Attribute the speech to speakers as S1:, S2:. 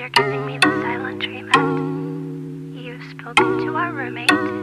S1: you're giving me the silent treatment. You've spoken to our roommate.